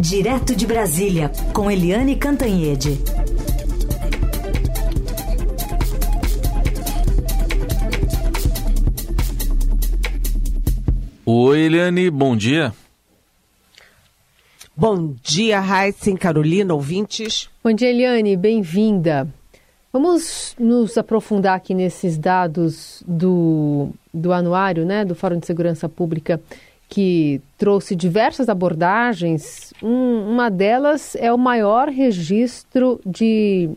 Direto de Brasília, com Eliane Cantanhede. Oi, Eliane, bom dia. Bom dia, Raíssa Carolina, ouvintes. Bom dia, Eliane, bem-vinda. Vamos nos aprofundar aqui nesses dados do, do anuário, né, do Fórum de Segurança Pública, que trouxe diversas abordagens. Um, uma delas é o maior registro de,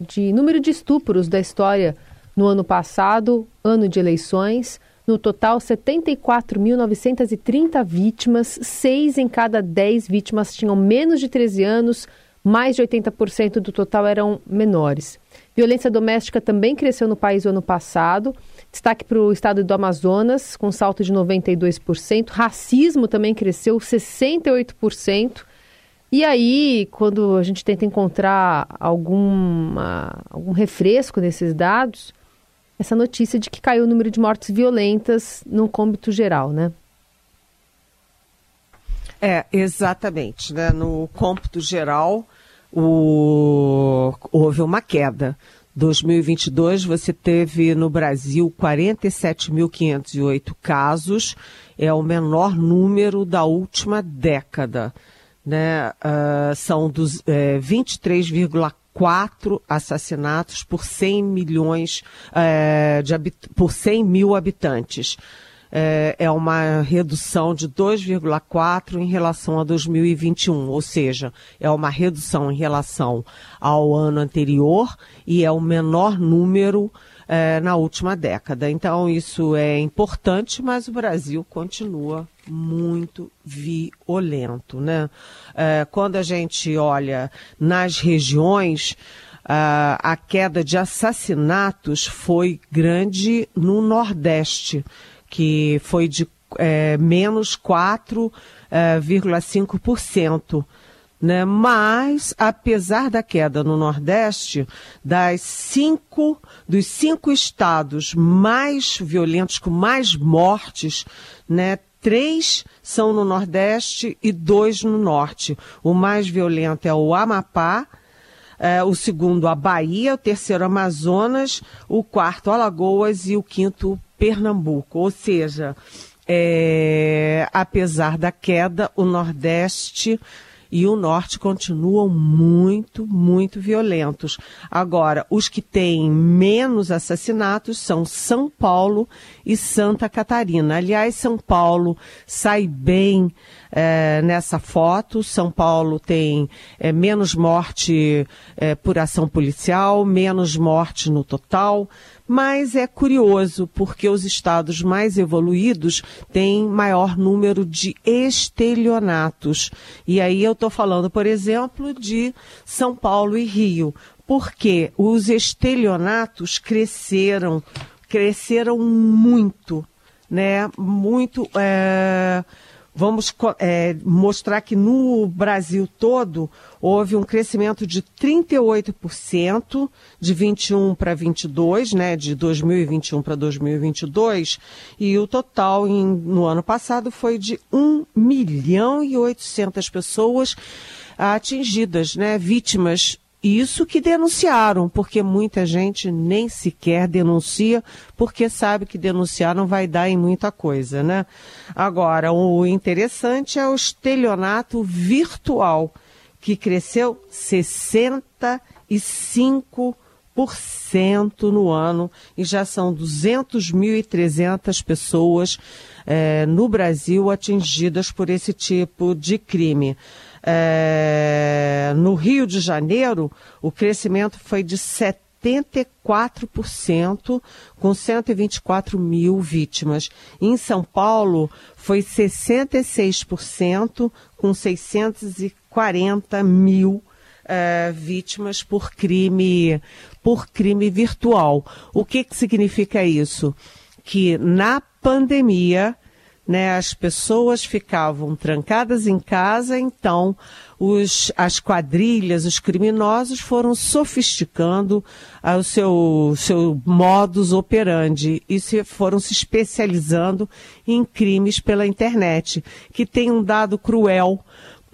de número de estupros da história no ano passado, ano de eleições. No total, 74.930 vítimas, seis em cada dez vítimas tinham menos de 13 anos, mais de 80% do total eram menores. Violência doméstica também cresceu no país no ano passado. Destaque para o estado do Amazonas, com salto de 92%. Racismo também cresceu 68%. E aí, quando a gente tenta encontrar alguma, algum refresco nesses dados, essa notícia de que caiu o número de mortes violentas no cômbito geral, né? É, exatamente. Né? No cômputo geral, o... houve uma queda. 2022 você teve no Brasil 47.508 casos, é o menor número da última década. Né? Uh, são dos, é, 23,4 quatro assassinatos por 100 milhões é, de por 100 mil habitantes. É, é uma redução de 2,4 em relação a 2021, ou seja, é uma redução em relação ao ano anterior e é o menor número é, na última década. Então, isso é importante, mas o Brasil continua muito violento. Né? É, quando a gente olha nas regiões, a queda de assassinatos foi grande no Nordeste, que foi de é, menos 4,5%. Né? Mas, apesar da queda no Nordeste, das cinco, dos cinco estados mais violentos, com mais mortes, né? três são no Nordeste e dois no Norte. O mais violento é o Amapá, é, o segundo a Bahia, o terceiro Amazonas, o quarto Alagoas e o quinto Pernambuco. Ou seja, é, apesar da queda, o Nordeste e o norte continuam muito, muito violentos. Agora, os que têm menos assassinatos são São Paulo e Santa Catarina. Aliás, São Paulo sai bem é, nessa foto. São Paulo tem é, menos morte é, por ação policial, menos morte no total. Mas é curioso, porque os estados mais evoluídos têm maior número de estelionatos. E aí eu estou falando, por exemplo, de São Paulo e Rio, porque os estelionatos cresceram, cresceram muito, né? Muito. É vamos é, mostrar que no Brasil todo houve um crescimento de 38% de 21 para 22, né, de 2021 para 2022, e o total em, no ano passado foi de 1 milhão e 800 pessoas atingidas, né, vítimas isso que denunciaram, porque muita gente nem sequer denuncia, porque sabe que denunciar não vai dar em muita coisa, né? Agora, o interessante é o estelionato virtual, que cresceu 65% no ano e já são 200.300 pessoas eh, no Brasil atingidas por esse tipo de crime. É, no Rio de Janeiro, o crescimento foi de 74%, com 124 mil vítimas. Em São Paulo, foi 66%, com 640 mil é, vítimas por crime, por crime virtual. O que, que significa isso? Que na pandemia né, as pessoas ficavam trancadas em casa, então os, as quadrilhas, os criminosos foram sofisticando ah, o seu, seu modus operandi e se, foram se especializando em crimes pela internet, que tem um dado cruel,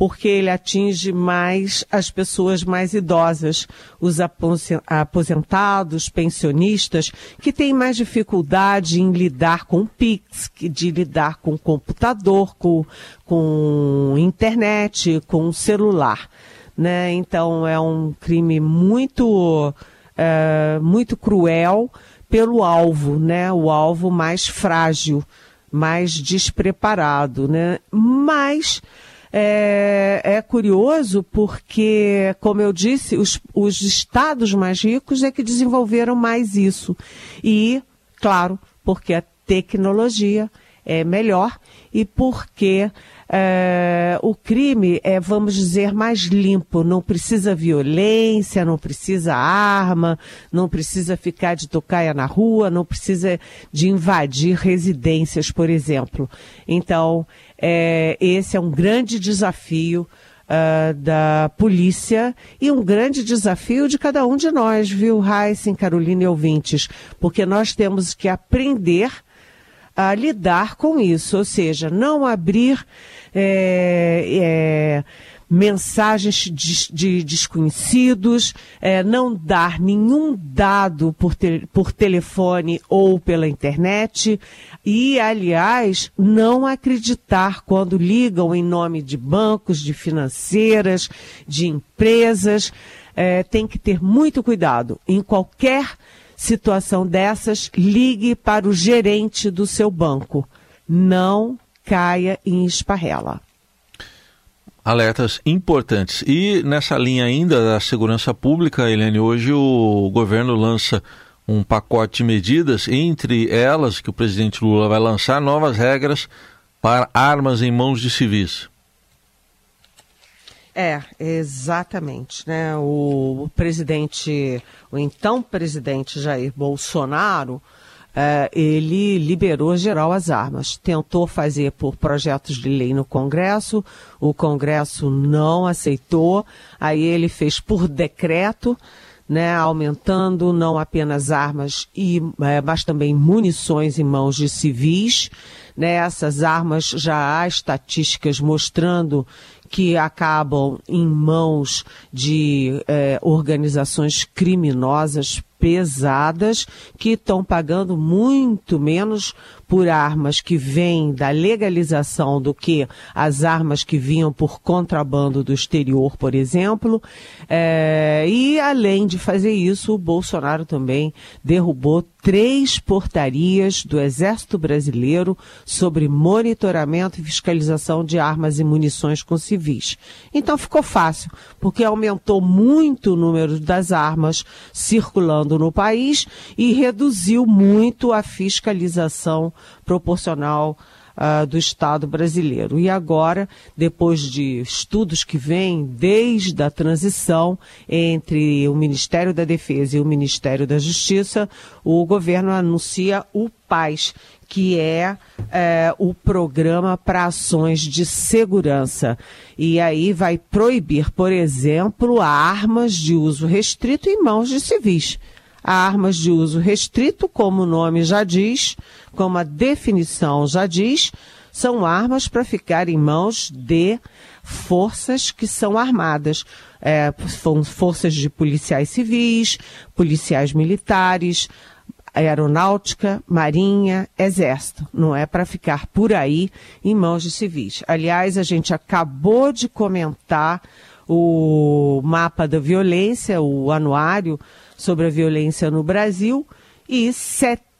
porque ele atinge mais as pessoas mais idosas, os aposentados, pensionistas, que têm mais dificuldade em lidar com o Pix, de lidar com o computador, com, com internet, com o celular. Né? Então é um crime muito, é, muito cruel pelo alvo, né? O alvo mais frágil, mais despreparado, né? Mas é, é, curioso porque, como eu disse, os, os estados mais ricos é que desenvolveram mais isso. E, claro, porque a tecnologia é melhor e porque é, o crime é, vamos dizer, mais limpo. Não precisa violência, não precisa arma, não precisa ficar de tocaia na rua, não precisa de invadir residências, por exemplo. Então, é, esse é um grande desafio uh, da polícia e um grande desafio de cada um de nós, viu, Heisen, Carolina e ouvintes, porque nós temos que aprender a lidar com isso, ou seja, não abrir é, é, mensagens de, de desconhecidos, é, não dar nenhum dado por, te, por telefone ou pela internet e, aliás, não acreditar quando ligam em nome de bancos, de financeiras, de empresas. É, tem que ter muito cuidado em qualquer situação dessas, ligue para o gerente do seu banco. Não caia em esparrela. Alertas importantes. E nessa linha ainda da segurança pública, Helene, hoje o governo lança um pacote de medidas, entre elas que o presidente Lula vai lançar novas regras para armas em mãos de civis. É, exatamente, né? O, presidente, o então presidente Jair Bolsonaro, é, ele liberou geral as armas. Tentou fazer por projetos de lei no Congresso, o Congresso não aceitou, aí ele fez por decreto, né, aumentando não apenas armas, e, é, mas também munições em mãos de civis. Né, essas armas já há estatísticas mostrando que acabam em mãos de é, organizações criminosas pesadas que estão pagando muito menos por armas que vêm da legalização do que as armas que vinham por contrabando do exterior, por exemplo. É, e além de fazer isso, o Bolsonaro também derrubou três portarias do Exército Brasileiro sobre monitoramento e fiscalização de armas e munições com civis. Então ficou fácil, porque aumentou muito o número das armas circulando no país e reduziu muito a fiscalização proporcional uh, do Estado brasileiro. E agora, depois de estudos que vêm desde a transição entre o Ministério da Defesa e o Ministério da Justiça, o governo anuncia o PAS, que é, é, o programa para ações de segurança. E aí vai proibir, por exemplo, armas de uso restrito em mãos de civis armas de uso restrito, como o nome já diz, como a definição já diz, são armas para ficar em mãos de forças que são armadas. É, forças de policiais civis, policiais militares, aeronáutica, marinha, exército. Não é para ficar por aí em mãos de civis. Aliás, a gente acabou de comentar o mapa da violência, o anuário sobre a violência no Brasil e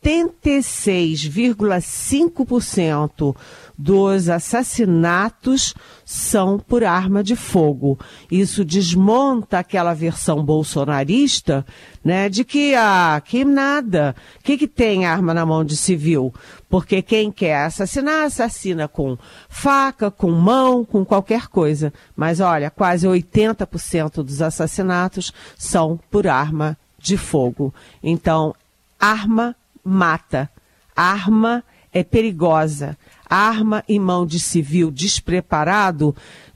76,5% dos assassinatos são por arma de fogo. Isso desmonta aquela versão bolsonarista, né, de que ah, que nada, que que tem arma na mão de civil? Porque quem quer assassinar assassina com faca, com mão, com qualquer coisa. Mas olha, quase 80% dos assassinatos são por arma de fogo. Então, arma mata, arma é perigosa, arma em mão de civil despreparado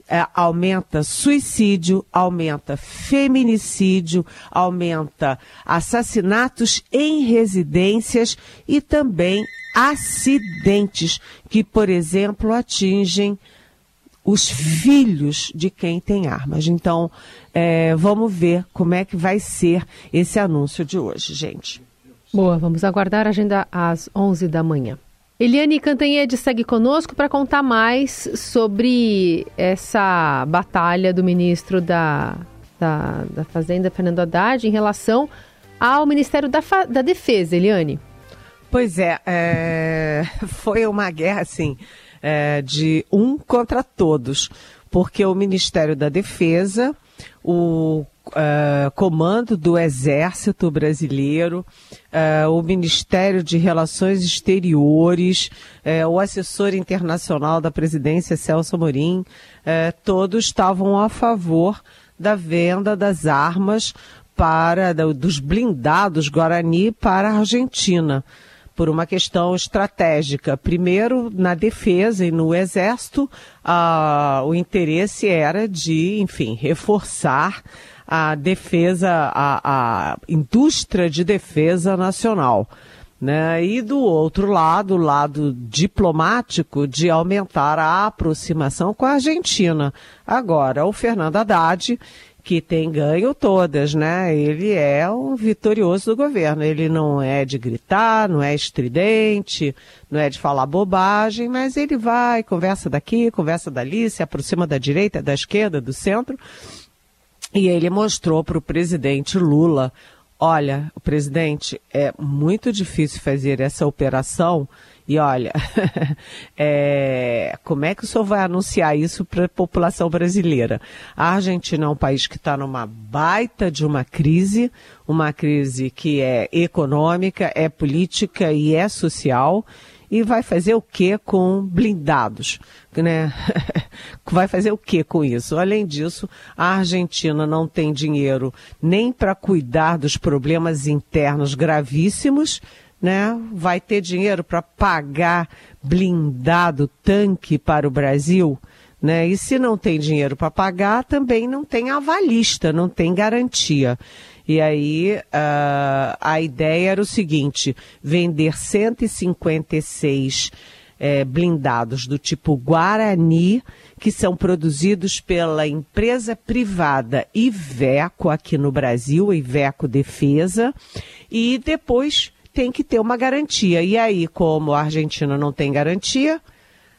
é, aumenta suicídio, aumenta feminicídio, aumenta assassinatos em residências e também acidentes que, por exemplo, atingem os filhos de quem tem armas. Então, é, vamos ver como é que vai ser esse anúncio de hoje, gente. Boa, vamos aguardar a agenda às 11 da manhã. Eliane Cantanhede segue conosco para contar mais sobre essa batalha do ministro da, da, da Fazenda, Fernando Haddad, em relação ao Ministério da, da Defesa, Eliane. Pois é, é, foi uma guerra, assim, é, de um contra todos, porque o Ministério da Defesa, o uh, comando do Exército Brasileiro, uh, o Ministério de Relações Exteriores, uh, o assessor internacional da presidência, Celso Amorim, todos estavam a favor da venda das armas para dos blindados Guarani para a Argentina por uma questão estratégica. Primeiro, na defesa e no exército, o interesse era de, enfim, reforçar a defesa, a, a indústria de defesa nacional. Né? E do outro lado, o lado diplomático, de aumentar a aproximação com a Argentina. Agora, o Fernando Haddad, que tem ganho todas, né? Ele é um vitorioso do governo. Ele não é de gritar, não é estridente, não é de falar bobagem, mas ele vai, conversa daqui, conversa dali, se aproxima da direita, da esquerda, do centro e ele mostrou para o presidente Lula: olha, o presidente, é muito difícil fazer essa operação. E olha, é, como é que o senhor vai anunciar isso para a população brasileira? A Argentina é um país que está numa baita de uma crise, uma crise que é econômica, é política e é social e vai fazer o que com blindados? Né? vai fazer o que com isso? Além disso, a Argentina não tem dinheiro nem para cuidar dos problemas internos gravíssimos, né? Vai ter dinheiro para pagar blindado tanque para o Brasil? Né? E se não tem dinheiro para pagar, também não tem avalista, não tem garantia. E aí uh, a ideia era o seguinte: vender 156 é, blindados do tipo Guarani, que são produzidos pela empresa privada Iveco aqui no Brasil, Iveco Defesa, e depois tem que ter uma garantia. E aí, como a Argentina não tem garantia,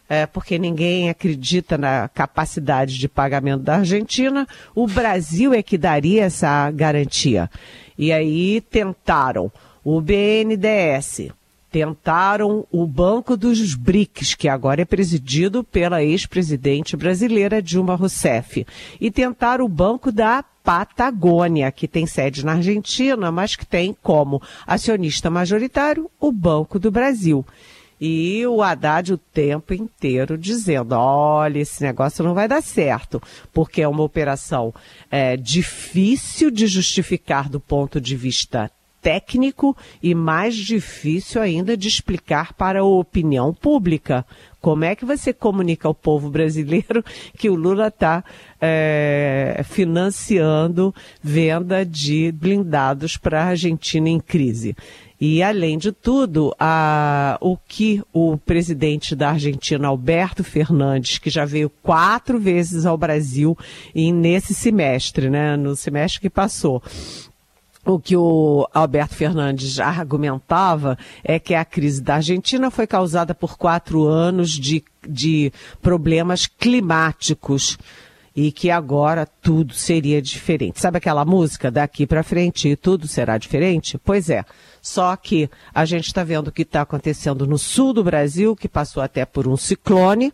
é, porque ninguém acredita na capacidade de pagamento da Argentina, o Brasil é que daria essa garantia. E aí tentaram o BNDES, tentaram o Banco dos BRICS, que agora é presidido pela ex-presidente brasileira Dilma Rousseff, e tentaram o Banco da Patagônia, que tem sede na Argentina, mas que tem como acionista majoritário o Banco do Brasil. E o Haddad o tempo inteiro dizendo: olha, esse negócio não vai dar certo, porque é uma operação é, difícil de justificar do ponto de vista técnico e mais difícil ainda de explicar para a opinião pública. Como é que você comunica ao povo brasileiro que o Lula está é, financiando venda de blindados para a Argentina em crise? E, além de tudo, a, o que o presidente da Argentina, Alberto Fernandes, que já veio quatro vezes ao Brasil e nesse semestre, né, no semestre que passou, o que o Alberto Fernandes argumentava é que a crise da Argentina foi causada por quatro anos de, de problemas climáticos e que agora tudo seria diferente. Sabe aquela música daqui para frente tudo será diferente? Pois é. Só que a gente está vendo o que está acontecendo no sul do Brasil, que passou até por um ciclone,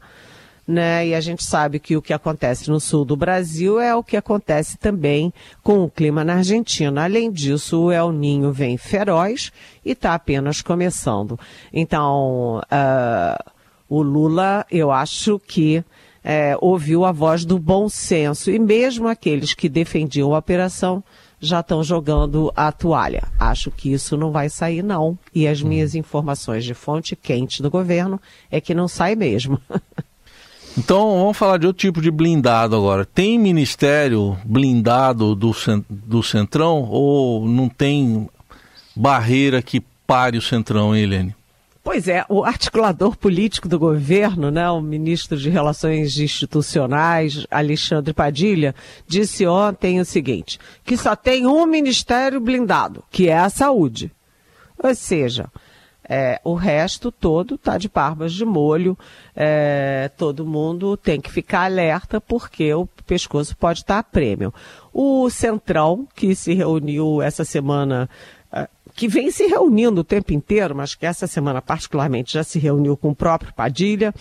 né? E a gente sabe que o que acontece no sul do Brasil é o que acontece também com o clima na Argentina. Além disso, o El Ninho vem feroz e está apenas começando. Então, uh, o Lula, eu acho que é, ouviu a voz do bom senso. E mesmo aqueles que defendiam a operação já estão jogando a toalha. Acho que isso não vai sair, não. E as minhas informações de fonte quente do governo é que não sai mesmo. Então vamos falar de outro tipo de blindado agora. Tem ministério blindado do, do Centrão ou não tem barreira que pare o Centrão, hein, Helene? Pois é, o articulador político do governo, né, o ministro de Relações Institucionais, Alexandre Padilha, disse ontem o seguinte: que só tem um ministério blindado, que é a saúde. Ou seja, é, o resto todo está de barbas de molho. É, todo mundo tem que ficar alerta porque o pescoço pode estar tá a prêmio. O Centrão, que se reuniu essa semana que vem se reunindo o tempo inteiro, mas que essa semana particularmente já se reuniu com o próprio Padilha,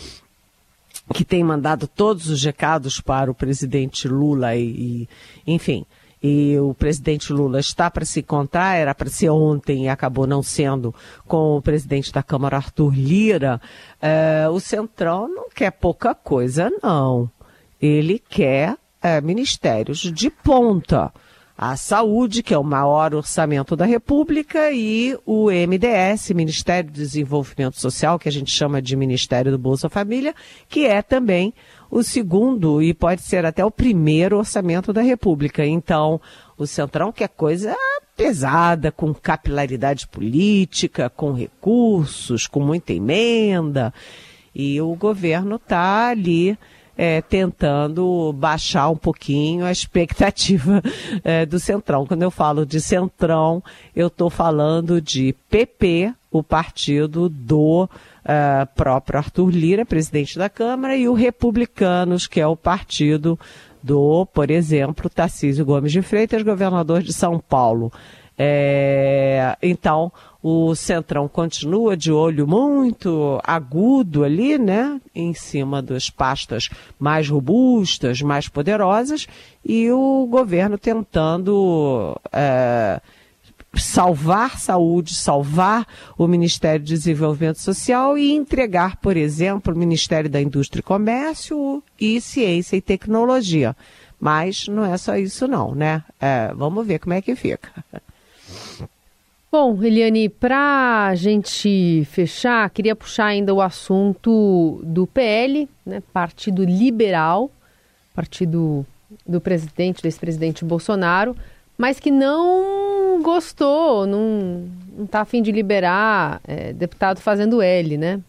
que tem mandado todos os recados para o presidente Lula e, e enfim, e o presidente Lula está para se encontrar, era para ser ontem e acabou não sendo com o presidente da Câmara, Arthur Lira. É, o Centrão não quer pouca coisa, não. Ele quer é, ministérios de ponta a saúde, que é o maior orçamento da República, e o MDS, Ministério do Desenvolvimento Social, que a gente chama de Ministério do Bolsa Família, que é também o segundo e pode ser até o primeiro orçamento da República. Então, o Centrão quer coisa pesada, com capilaridade política, com recursos, com muita emenda. E o governo está ali é, tentando baixar um pouquinho a expectativa é, do Centrão. Quando eu falo de Centrão, eu estou falando de PP, o partido do uh, próprio Arthur Lira, presidente da Câmara, e o Republicanos, que é o partido do, por exemplo, Tarcísio Gomes de Freitas, governador de São Paulo. É, então, o Centrão continua de olho muito agudo ali, né, em cima das pastas mais robustas, mais poderosas, e o governo tentando é, salvar saúde, salvar o Ministério do Desenvolvimento Social e entregar, por exemplo, o Ministério da Indústria e Comércio e Ciência e Tecnologia. Mas não é só isso não, né? É, vamos ver como é que fica. Bom, Eliane, para a gente fechar, queria puxar ainda o assunto do PL, né, Partido Liberal, partido do presidente, do ex-presidente Bolsonaro, mas que não gostou, não está afim de liberar é, deputado fazendo L, né?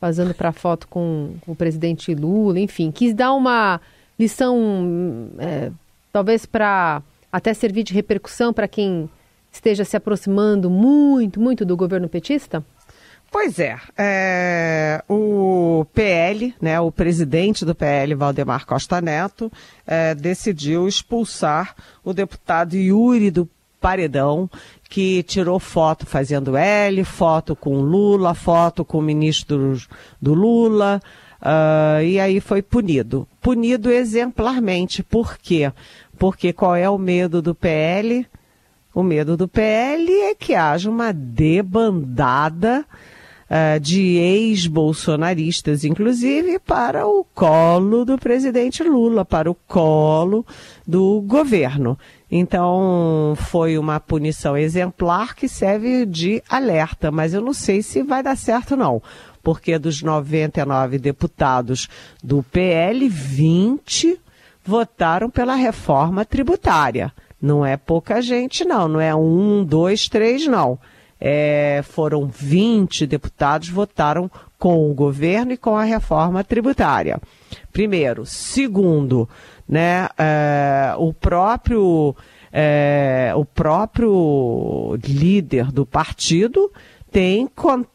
Vazando para foto com, com, o presidente Lula, enfim, quis dar uma lição, é, talvez para até servir de repercussão para quem esteja se aproximando muito, muito do governo petista? Pois é, é, o PL, né, o presidente do PL, Valdemar Costa Neto, é, decidiu expulsar o deputado Yuri do Paredão, que tirou foto fazendo L, foto com Lula, foto com o ministro do Lula, uh, e aí foi punido. Punido exemplarmente. Por quê? Porque qual é o medo do PL? O medo do PL é que haja uma debandada uh, de ex-bolsonaristas, inclusive, para o colo do presidente Lula, para o colo do governo. Então, foi uma punição exemplar que serve de alerta, mas eu não sei se vai dar certo, não. Porque dos 99 deputados do PL, 20 votaram pela reforma tributária. Não é pouca gente, não. Não é um, dois, três, não. É, foram 20 deputados votaram com o governo e com a reforma tributária. Primeiro. Segundo, né, é, o próprio é, o próprio líder do partido tem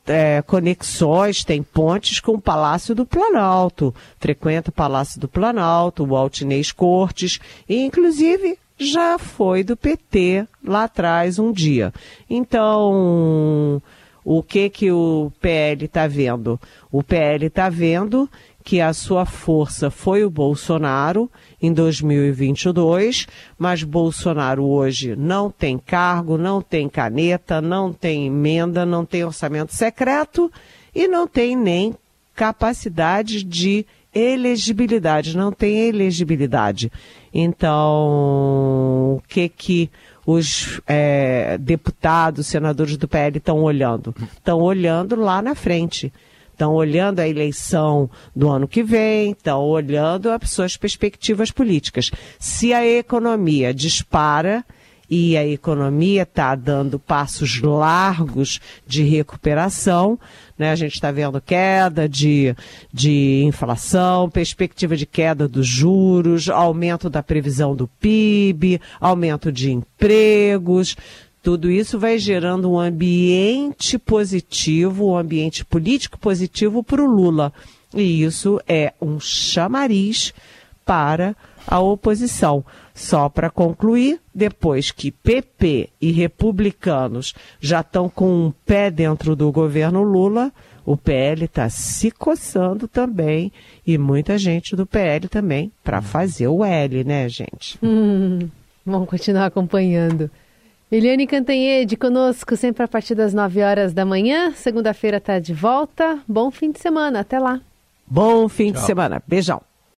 é, conexões, tem pontes com o Palácio do Planalto, frequenta o Palácio do Planalto, o Altinês Cortes, e inclusive já foi do PT lá atrás um dia. Então, o que que o PL está vendo? O PL está vendo que a sua força foi o Bolsonaro em 2022, mas Bolsonaro hoje não tem cargo, não tem caneta, não tem emenda, não tem orçamento secreto e não tem nem capacidade de elegibilidade, não tem elegibilidade. Então, o que que os é, deputados, senadores do PL estão olhando? Estão olhando lá na frente. Estão olhando a eleição do ano que vem, estão olhando as suas perspectivas políticas. Se a economia dispara e a economia está dando passos largos de recuperação. Né? A gente está vendo queda de, de inflação, perspectiva de queda dos juros, aumento da previsão do PIB, aumento de empregos. Tudo isso vai gerando um ambiente positivo, um ambiente político positivo para o Lula. E isso é um chamariz para a oposição. Só para concluir, depois que PP e republicanos já estão com um pé dentro do governo Lula, o PL está se coçando também e muita gente do PL também para fazer o L, né, gente? Hum, vamos continuar acompanhando. Eliane Cantanhede conosco sempre a partir das 9 horas da manhã. Segunda-feira está de volta. Bom fim de semana. Até lá. Bom fim Tchau. de semana. Beijão.